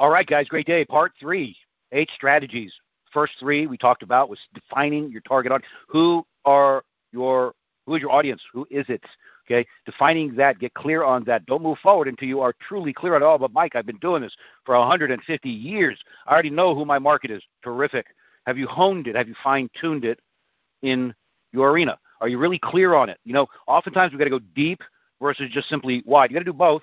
All right, guys, great day. Part three, eight strategies. First three we talked about was defining your target audience. Who are your who is your audience? Who is it? Okay, defining that, get clear on that. Don't move forward until you are truly clear on all. But Mike, I've been doing this for 150 years. I already know who my market is. Terrific. Have you honed it? Have you fine tuned it in your arena? Are you really clear on it? You know, oftentimes we've got to go deep versus just simply wide. You got to do both.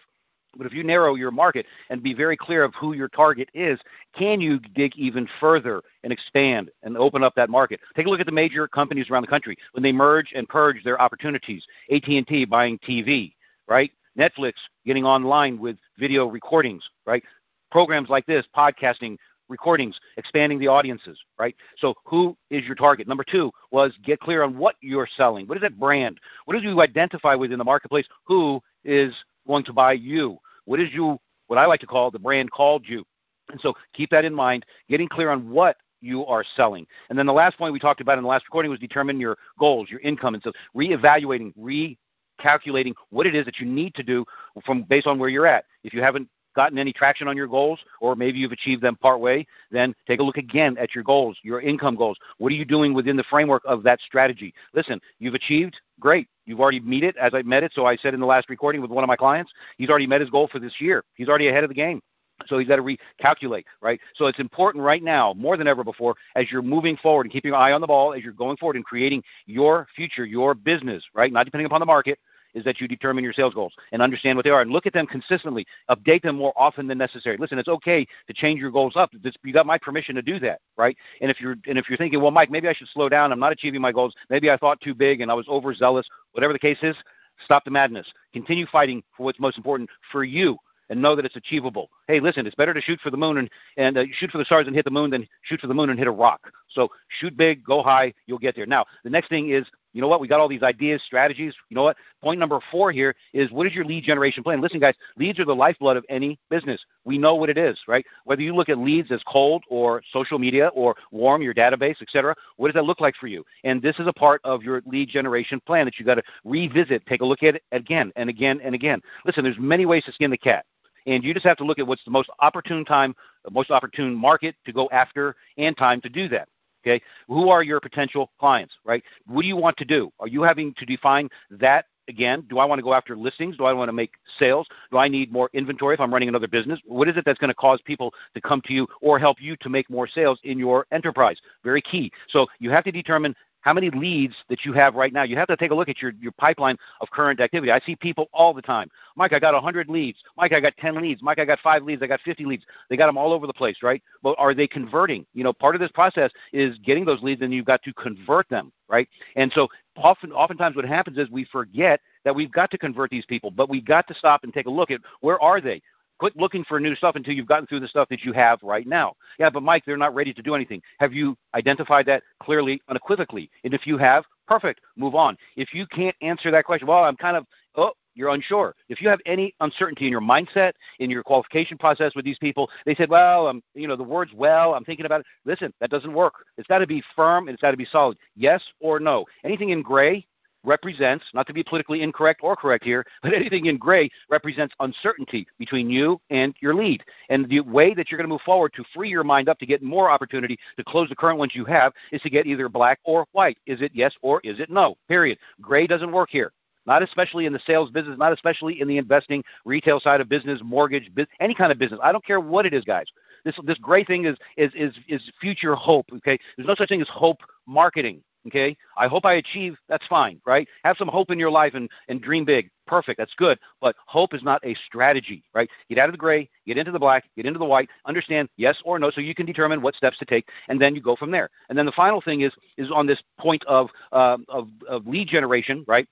But if you narrow your market and be very clear of who your target is, can you dig even further and expand and open up that market? Take a look at the major companies around the country when they merge and purge their opportunities. AT&T buying TV, right? Netflix getting online with video recordings, right? Programs like this, podcasting, recordings, expanding the audiences, right? So who is your target? Number two was get clear on what you're selling. What is that brand? What do you identify within the marketplace? Who is going to buy you? What is you what I like to call the brand called you? And so keep that in mind, getting clear on what you are selling. And then the last point we talked about in the last recording was determine your goals, your income. And so reevaluating, recalculating what it is that you need to do from based on where you're at. If you haven't gotten any traction on your goals, or maybe you've achieved them part way, then take a look again at your goals, your income goals. What are you doing within the framework of that strategy? Listen, you've achieved, great. You've already met it as I met it. So I said in the last recording with one of my clients, he's already met his goal for this year. He's already ahead of the game. So he's got to recalculate, right? So it's important right now, more than ever before, as you're moving forward and keeping your eye on the ball, as you're going forward and creating your future, your business, right? Not depending upon the market, is that you determine your sales goals and understand what they are and look at them consistently. Update them more often than necessary. Listen, it's okay to change your goals up. you got my permission to do that, right? And if you're and if you're thinking, well, Mike, maybe I should slow down. I'm not achieving my goals. Maybe I thought too big and I was overzealous. Whatever the case is, stop the madness. Continue fighting for what's most important for you and know that it's achievable. Hey, listen, it's better to shoot for the moon and, and uh, shoot for the stars and hit the moon than shoot for the moon and hit a rock. So shoot big, go high, you'll get there. Now, the next thing is, you know what? We got all these ideas, strategies. You know what? Point number four here is what is your lead generation plan? Listen, guys, leads are the lifeblood of any business. We know what it is, right? Whether you look at leads as cold or social media or warm, your database, etc., what does that look like for you? And this is a part of your lead generation plan that you got to revisit, take a look at it again and again and again. Listen, there's many ways to skin the cat and you just have to look at what's the most opportune time, the most opportune market to go after, and time to do that. Okay, who are your potential clients, right? What do you want to do? Are you having to define that again? Do I want to go after listings? Do I want to make sales? Do I need more inventory if I'm running another business? What is it that's going to cause people to come to you or help you to make more sales in your enterprise? Very key. So you have to determine how many leads that you have right now. You have to take a look at your, your pipeline of current activity. I see people all the time. Mike, I got 100 leads. Mike, I got 10 leads. Mike, I got five leads. I got 50 leads. They got them all over the place, right? But are they converting? You know, part of this process is getting those leads, and you've got to convert them, right? And so often, oftentimes, what happens is we forget that we've got to convert these people, but we've got to stop and take a look at where are they? Quit looking for new stuff until you've gotten through the stuff that you have right now. Yeah, but Mike, they're not ready to do anything. Have you identified that clearly, unequivocally? And if you have, perfect, move on. If you can't answer that question, well, I'm kind of, oh, you're unsure. If you have any uncertainty in your mindset, in your qualification process with these people, they said, well, um, you know, the words well, I'm thinking about it. Listen, that doesn't work. It's got to be firm and it's got to be solid. Yes or no. Anything in gray, represents, not to be politically incorrect or correct here, but anything in gray represents uncertainty between you and your lead. And the way that you're going to move forward to free your mind up to get more opportunity to close the current ones you have is to get either black or white. Is it yes or is it no? Period. Gray doesn't work here. Not especially in the sales business, not especially in the investing, retail side of business, mortgage, any kind of business. I don't care what it is, guys. This this gray thing is is is is future hope. Okay, there's no such thing as hope marketing. Okay? I hope I achieve, that's fine, right? Have some hope in your life and, and dream big. Perfect, that's good. But hope is not a strategy, right? Get out of the gray, get into the black, get into the white, understand yes or no so you can determine what steps to take, and then you go from there. And then the final thing is is on this point of, uh, of, of lead generation, right?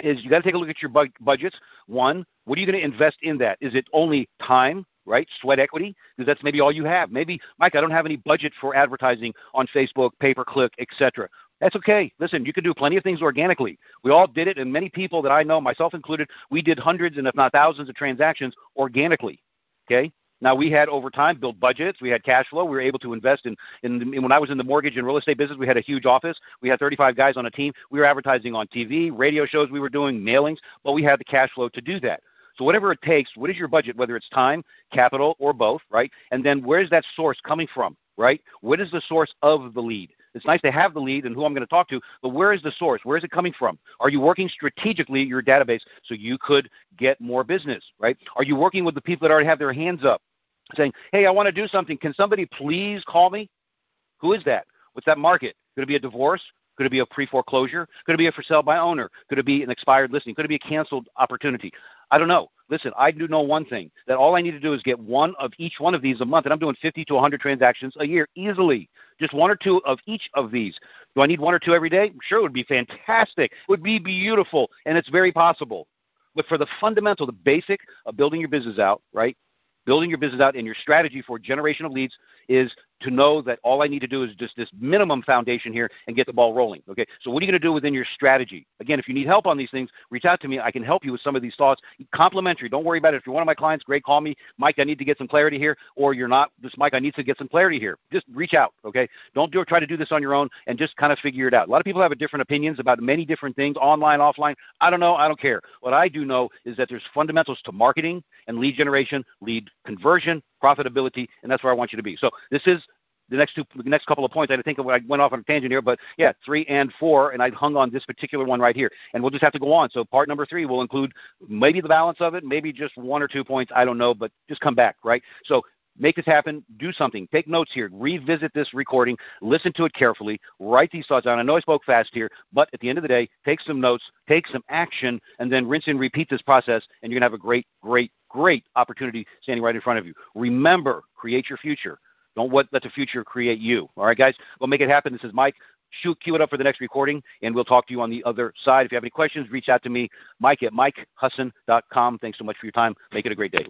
Is you got to take a look at your bu- budgets. One, what are you going to invest in that? Is it only time, right? Sweat equity, because that's maybe all you have. Maybe, Mike, I don't have any budget for advertising on Facebook, pay per click, etc. That's okay. Listen, you can do plenty of things organically. We all did it, and many people that I know, myself included, we did hundreds and if not thousands of transactions organically. Okay? Now we had over time built budgets, we had cash flow, we were able to invest in, in, in when I was in the mortgage and real estate business, we had a huge office. We had 35 guys on a team. We were advertising on TV, radio shows we were doing, mailings, but we had the cash flow to do that. So whatever it takes, what is your budget, whether it's time, capital, or both, right? And then where's that source coming from, right? What is the source of the lead? It's nice to have the lead and who I'm going to talk to, but where is the source? Where is it coming from? Are you working strategically at your database so you could get more business, right? Are you working with the people that already have their hands up saying, hey, I want to do something. Can somebody please call me? Who is that? What's that market? Could it be a divorce? Could it be a pre foreclosure? Could it be a for sale by owner? Could it be an expired listing? Could it be a canceled opportunity? I don't know. Listen, I do know one thing that all I need to do is get one of each one of these a month, and I'm doing 50 to 100 transactions a year easily. Just one or two of each of these. Do I need one or two every day? Sure, it would be fantastic. It would be beautiful, and it's very possible. But for the fundamental, the basic of building your business out, right? Building your business out and your strategy for generation of leads is to know that all I need to do is just this minimum foundation here and get the ball rolling. Okay. So what are you going to do within your strategy? Again, if you need help on these things, reach out to me. I can help you with some of these thoughts. Complimentary. Don't worry about it. If you're one of my clients, great. Call me, Mike. I need to get some clarity here, or you're not. This Mike, I need to get some clarity here. Just reach out. Okay. Don't do try to do this on your own and just kind of figure it out. A lot of people have different opinions about many different things, online, offline. I don't know. I don't care. What I do know is that there's fundamentals to marketing and lead generation, lead conversion, profitability, and that's where I want you to be. So this is the next two, the next couple of points. I think I went off on a tangent here, but yeah, three and four, and I hung on this particular one right here, and we'll just have to go on. So part number three will include maybe the balance of it, maybe just one or two points. I don't know, but just come back, right? So make this happen. Do something. Take notes here. Revisit this recording. Listen to it carefully. Write these thoughts down. I know I spoke fast here, but at the end of the day, take some notes, take some action, and then rinse and repeat this process, and you're gonna have a great, great, great opportunity standing right in front of you. Remember, create your future. Don't let the future create you. All right, guys? We'll make it happen. This is Mike. Shoot, cue it up for the next recording, and we'll talk to you on the other side. If you have any questions, reach out to me, Mike at mikehusson.com. Thanks so much for your time. Make it a great day.